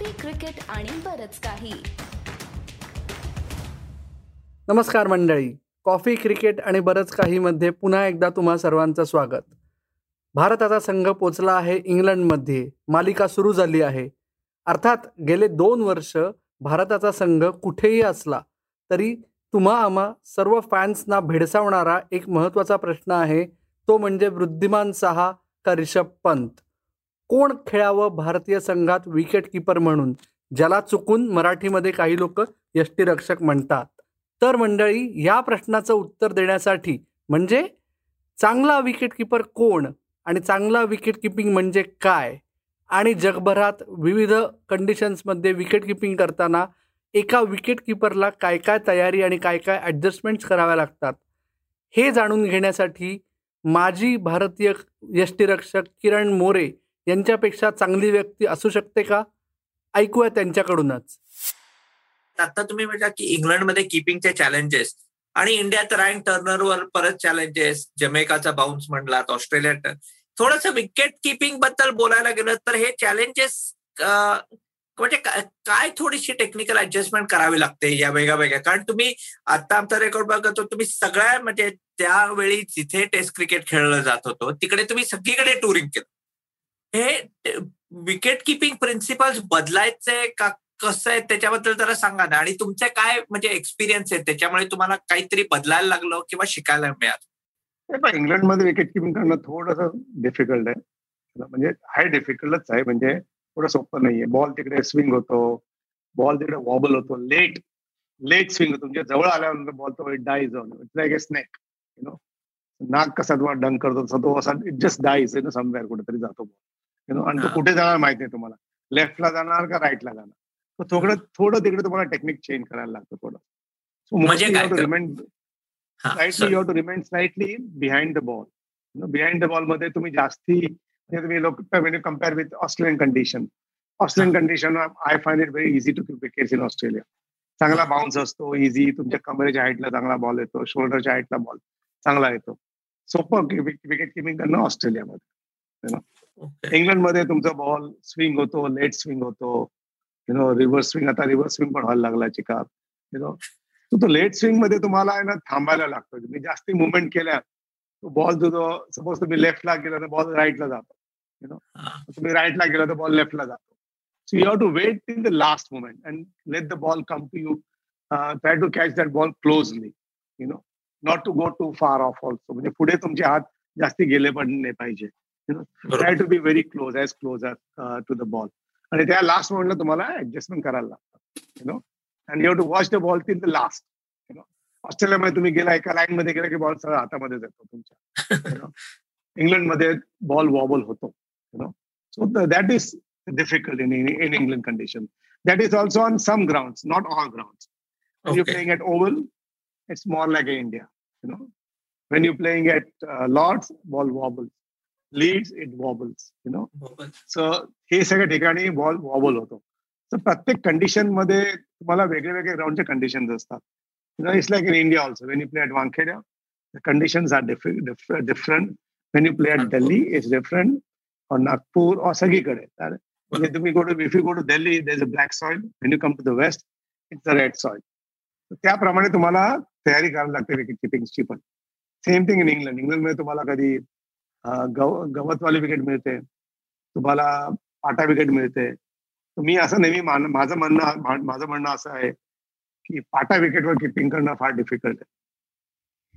Coffee cricket आणि बरच काही. नमस्कार मंडळी. कॉफी क्रिकेट आणि बरंच काहीमध्ये पुन्हा एकदा तुम्हा सर्वांचं स्वागत. भारताचा संघ पोचला आहे इंग्लंडमध्ये. मालिका सुरू झाली आहे. अर्थात गेले दोन वर्ष भारताचा संघ कुठेही असला तरी तुम्हा आम्हा सर्व फॅन्सना भेडसावणारा एक महत्त्वाचा प्रश्न आहे. तो म्हणजे वृद्धिमान सहा का रिषभ पंत. कोण खेळावं भारतीय संघात विकेट किपर म्हणून? ज्याला चुकून मराठीमध्ये काही लोक यष्टीरक्षक म्हणतात. तर मंडळी या प्रश्नाचं उत्तर देण्यासाठी म्हणजे चांगला विकेट किपर कोण आणि चांगला विकेट किपिंग म्हणजे काय? आणि जगभरात विविध कंडिशन्समध्ये विकेट किपिंग करताना एका विकेट किपरला काय काय तयारी आणि काय काय ॲडजस्टमेंट्स कराव्या लागतात? हे जाणून घेण्यासाठी माजी भारतीय यष्टीरक्षक किरण मोरे यांच्यापेक्षा चांगली व्यक्ती असू शकते का? ऐकूया त्यांच्याकडूनच. आता तुम्ही म्हटलं की इंग्लंडमध्ये किपिंगचे चॅलेंजेस आणि इंडियात रँक टर्नरवर परत चॅलेंजेस जमेकाचा बाउन्स म्हणलात ऑस्ट्रेलिया थोडस विकेट किपिंगबद्दल बोलायला गेलं तर हे चॅलेंजेस म्हणजे काय थोडीशी टेक्निकल ऍडजस्टमेंट करावी लागते या वेगळ्या वेगळ्या? कारण तुम्ही आता आमचा रेकॉर्ड बघतो तुम्ही सगळ्या म्हणजे त्यावेळी जिथे टेस्ट क्रिकेट खेळलं जात होतो तिकडे तुम्ही सगळीकडे टुरिंग केलं. हे विकेट किपिंग प्रिन्सिपल्स बदलायचे का कसं आहे त्याच्याबद्दल जरा सांगा ना. आणि तुमचे काय म्हणजे एक्सपिरियन्स आहे त्याच्यामुळे तुम्हाला काहीतरी बदलायला लागलं किंवा शिकायला मिळालं? इंग्लंडमध्ये विकेट किपिंग करणं थोडस डिफिकल्ट आहे. म्हणजे हाय डिफिकल्टच आहे. म्हणजे थोडं सोपं नाहीये. बॉल तिकडे स्विंग होतो. बॉल तिकडे वॉबल होतो. लेट लेट स्विंग होतो. तुमच्या जवळ आल्यानंतर बॉल तो dies on it's like a snake you know नाक कसा तुम्हाला डंक करतो तसा तो असा it just dies you know somewhere कुठेतरी जातो बॉल आणि तो कुठे जाणार माहिती नाही तुम्हाला. लेफ्टला जाणार का राईटला जाणार? थोडं थोडं तिकडे तुम्हाला टेक्निक चेंज करायला लागतं थोडं. You to remain slightly behind the ball behind the बॉलमध्ये तुम्ही जास्ती तुम्ही लोक compare with Australian condition Australian condition I find it very easy to keep wickets in Australia चांगला बाउन्स असतो इझी तुमच्या कमरेच्या हाईटला चांगला बॉल येतो शोल्डरच्या हाईटला बॉल चांगला येतो. सोपं विकेट किपिंग करणं ऑस्ट्रेलियामध्ये इंग्लंडमध्ये तुमचा बॉल स्विंग होतो लेट स्विंग होतो. यु नो रिव्हर्स स्विंग आता रिव्हर्स स्विंग पण व्हायला लागला चिकार यु नो तो लेट स्विंगमध्ये तुम्हाला आहे ना थांबायला लागतो. तुम्ही जास्ती मुवमेंट केल्या बॉल जो सपोज तुम्ही लेफ्टला गेला तर बॉल राईटला जातो. यु नो तुम्ही राईटला गेला तर बॉल लेफ्टला जातो. So you have to wait in the last moment and let the ball come to you try to catch that ball closely you know not to go too far off also म्हणजे पुढे तुमचे हात जास्ती गेले पण नाही पाहिजे. You know try to be very close as close to the ball आणि त्या लास्ट मोमेंटला तुम्हाला ऍडजस्टमेंट करायला लागतं you know and you to watch the ball till the last you know ऑस्ट्रेलियामध्ये तुम्ही गेला एका लाईन मध्ये गेला की बॉल सगळं हातामध्येच येतो तुमच्या यु नो इंग्लंडमध्ये बॉल वॉबल होतो you know so that is difficult in in England condition that is also on some ground not all ground you playing at Oval it's more like a India you know when you're playing at uh, Lords, ball wobbles. Leads, it wobbles, you know. So हे सगळ्या ठिकाणी ball wobble होतो. तर प्रत्येक कंडिशनमध्ये तुम्हाला वेगळे वेगळे ग्राउंडचे कंडिशन असतात. You know it's like in India also when you play at वानखेड्या the conditions are different when you play at Delhi it's different और नागपूर और सगळीकडे. तर म्हणजे तुम्ही go to if you go to Delhi there is a black soil when you come to the west it's a red soil त्याप्रमाणे तुम्हाला तयारी करावी लागते विकेट किपिंगची पण. सेम थिंग इन इंग्लंड इंग्लंडमध्ये तुम्हाला कधी गव गवतवाली विकेट मिळते. तुम्हाला पाटा विकेट मिळते. मी असं नेहमी माझं म्हणणं माझं म्हणणं असं आहे की पाटा विकेटवर किपिंग करणं फार डिफिकल्ट आहे.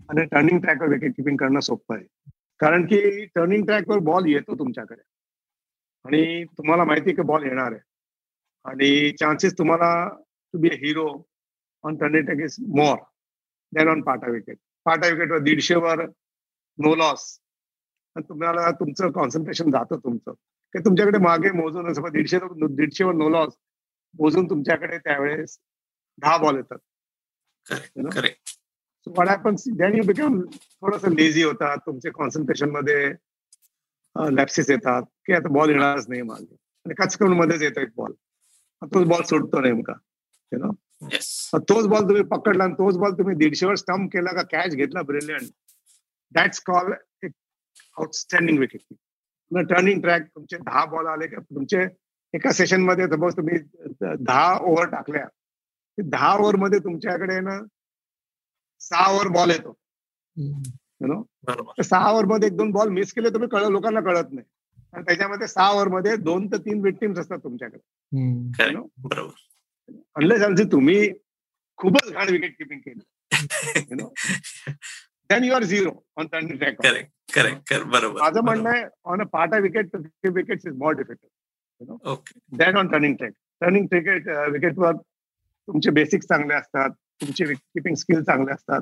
आणि टर्निंग ट्रॅकवर विकेट किपिंग करणं सोपं आहे. कारण की टर्निंग ट्रॅकवर बॉल येतो तुमच्याकडे. आणि तुम्हाला माहिती आहे की बॉल येणार आहे. आणि चान्सेस तुम्हाला to be a hero on turning track is more than on पाटा विकेट पाटा विकेटवर दीडशेवर नो लॉस तुम्हाला तुमचं कॉन्सन्ट्रेशन जातं तुमचं. की तुमच्याकडे मागे मोजून असं दीडशे दीडशेवर नो लॉस मोजून तुमच्याकडे त्यावेळेस दहा बॉल येतात. बिकम थोडस लेझी होतात. तुमचे कॉन्सन्ट्रेशनमध्ये लॅप्सेस येतात. की आता बॉल येणारच नाही मागे. आणि कचकन मध्येच येतो एक बॉल तोच बॉल सुटतो नेमका. यु नो तोच बॉल तुम्ही पकडला आणि तोच बॉल तुम्ही दीडशेवर स्टम्प केला का कॅच घेतला ब्रिलियंट दॅट्स कॉल एक आउटस्टँडिंग विकेट टर्निंग ट्रॅक तुमचे दहा बॉल आले का? तुमचे एका सेशनमध्ये सपोज तुम्ही दहा ओव्हर टाकल्या. दहा ओव्हरमध्ये तुमच्याकडे ना सहा ओव्हर बॉल येतो. नो सहा ओव्हरमध्ये एक दोन बॉल मिस केले तुम्ही कळ लोकांना कळत नाही. आणि त्याच्यामध्ये सहा ओव्हरमध्ये दोन ते तीन विक्टिम्स असतात तुमच्याकडे. अनलेस तुम्ही खूपच घाण विकेट किपिंग केली. You know then you are zero on turning track correct correct कर बरोबर माझं म्हणणं आहे on a part wicket wicket is more difficult okay than on turning track turning cricket विकेटवर तुमचे बेसिक्स चांगले असतात तुमचे किपिंग स्किल चांगले असतात.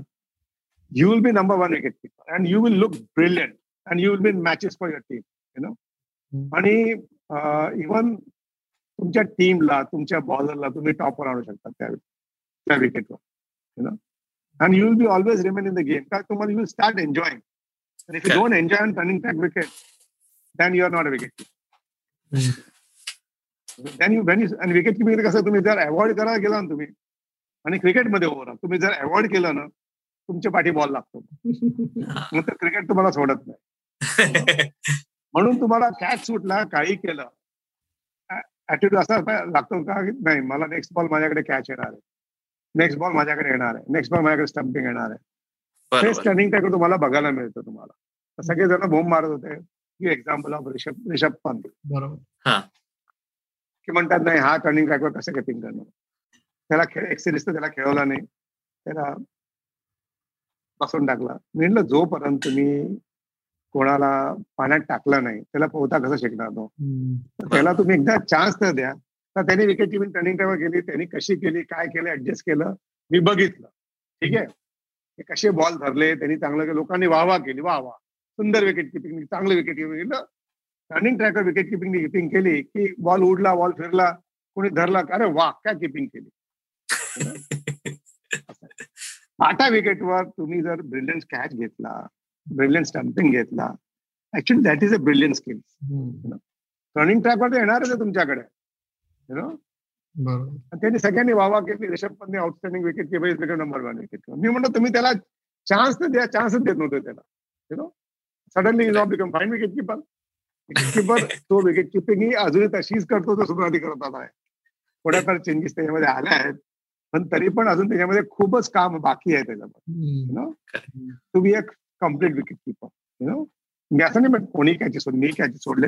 You will be number one wicket keeper and you will look brilliant and you will be matches for your team you know आणि even तुमच्या टीमला तुमच्या बॉलरला तुम्ही टॉपवर आणू शकता त्या त्या विकेटवर you know and you will be always remain in the game का? तुम्हाला you will start enjoying if you Correct. Don't enjoy on turning track wicket than you are not a wicket then you when आणि wicket keeping कसं तुम्ही जर avoid करायला गेला ना तुम्ही आणि क्रिकेटमध्ये ओव्हर तुम्ही जर अवॉइड केलं ना तुमच्या पाठी बॉल लागतो. मग तर क्रिकेट तुम्हाला सोडत नाही. म्हणून तुम्हाला कॅच सुटला काही केलं ऍटिट्यूड असा लागतो का की नाही मला नेक्स्ट बॉल माझ्याकडे कॅच येणार आहे. नेक्स्ट बॉल माझ्याकडे येणार आहे. नेक्स्ट बॉल माझ्याकडे स्टम्पिंग येणार आहे. स्टर्निंग टॅकल तुम्हाला बघायला मिळतं तुम्हाला. तर सगळेजण बोंब मारत होते की एक्झाम्पल ऑफ रिषभ रिषभ पंत. बरोबर. की म्हणतात नाही हा टर्निंग ट्रॅकवर कसं किपिंग करणार? त्याला खेळ एक सिरीज तर त्याला खेळवला नाही. त्याला बसून टाकला. मी म्हटलं जोपर्यंत तुम्ही कोणाला पाण्यात टाकलं नाही त्याला पोहता कसं शिकणार तो? तर त्याला तुम्ही एकदा चान्स तर द्या. तर त्यांनी विकेट किपिंग टर्निंग ट्रॅकवर केली त्यांनी कशी केली काय केलं ऍडजस्ट केलं मी बघितलं. ठीक आहे? ते कसे बॉल धरले त्यांनी चांगलं लोकांनी वाह वाह केली वाह वाह सुंदर विकेट किपिंग चांगलं विकेट किपिंग केलं टर्निंग ट्रॅकवर विकेट किपिंग किपिंग केली की बॉल उडला बॉल फिरला कोणी धरला अरे वा काय किपिंग केली. पाटा विकेटवर तुम्ही जर ब्रिलियन्स कॅच घेतला ब्रिलियन्स स्टम्पिंग घेतला actually that is a brilliance skill turning ट्रॅकवर येणारच आहे तुमच्याकडे. यु नो त्यांनी सगळ्यांनी वावा केली. Rishabh पंतने outstanding wicket is number one wicket मी म्हणतो तुम्ही त्याला चान्स द्या. चान्सच देत नव्हते त्याला. You know suddenly is not become fine wicket keeper wicket keeper तो विकेट किपिंग ही अजूनही तशीच करतो तो सुरुवाती करत आला आहे थोड्याफार चेंजेस त्याच्यामध्ये आल्या आहेत. पण तरी पण अजून त्याच्यामध्ये खूपच काम बाकी आहे त्याच्यामध्ये you know to be a complete wicket keeper you know मी असं नाही म्हणत कोणी कॅचेस मी कॅचेस सोडले.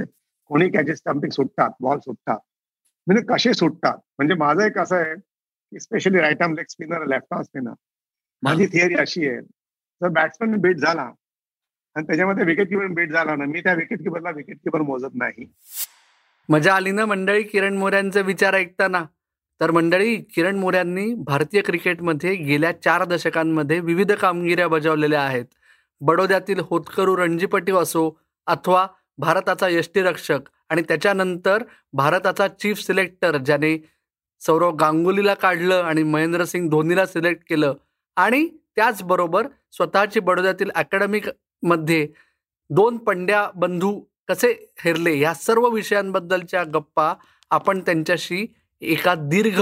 कोणी कॅचेस स्टम्पिंग सुटतात बॉल सुटतात म्हणजे कसे सुटतात? म्हणजे माझं एक असं आहे की specially right arm leg spinner left arm spinner माझी थिअरी अशी आहे जर बॅट्समॅन बीट झाला आणि त्याच्यामध्ये विकेट किपर बीट झाला ना मी त्या विकेट किपरला विकेट किपर मोजत नाही. मजा आली ना मंडळी किरण मोऱ्यांचे विचार ऐकताना तर मंडळी किरण मोऱ्यांनी भारतीय क्रिकेटमध्ये गेल्या चार दशकांमध्ये विविध कामगिऱ्या बजावलेल्या आहेत. बडोद्यातील होतकरू रणजीपट्टी असो अथवा भारताचा यष्टीरक्षक आणि त्याच्यानंतर भारताचा चीफ सिलेक्टर ज्याने सौरव गांगुलीला काढलं आणि महेंद्रसिंग धोनीला सिलेक्ट केलं आणि त्याचबरोबर स्वतःची बडोद्यातील अकॅडमीमध्ये दोन पंड्या बंधू कसे हेरले ह्या सर्व विषयांबद्दलच्या गप्पा आपण त्यांच्याशी एका दीर्घ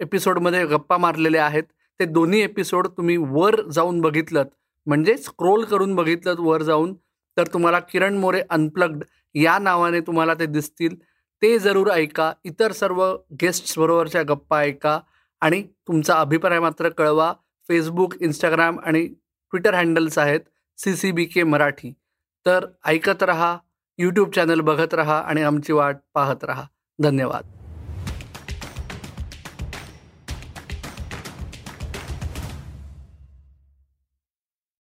एपिसोडमध्ये गप्पा मारलेल्या आहेत. ते दोन्ही एपिसोड तुम्ही वर जाऊन बघितलं म्हणजे स्क्रोल करून बघितलं वर जाऊन. तर तुम्हाला किरण मोरे अनप्लग्ड या नावाने तुम्हाला ते दिसतील. ते जरूर ऐका. इतर सर्व गेस्ट्सबरोबरच्या गप्पा ऐका आणि तुमचा अभिप्राय मात्र कळवा. फेसबुक इंस्टाग्राम आणि ट्विटर हँडल्स आहेत C C B K Marathi. तर ऐकत रहा यूट्यूब चॅनल बघत रहा आणि आमची वाट पाहत रहा. धन्यवाद.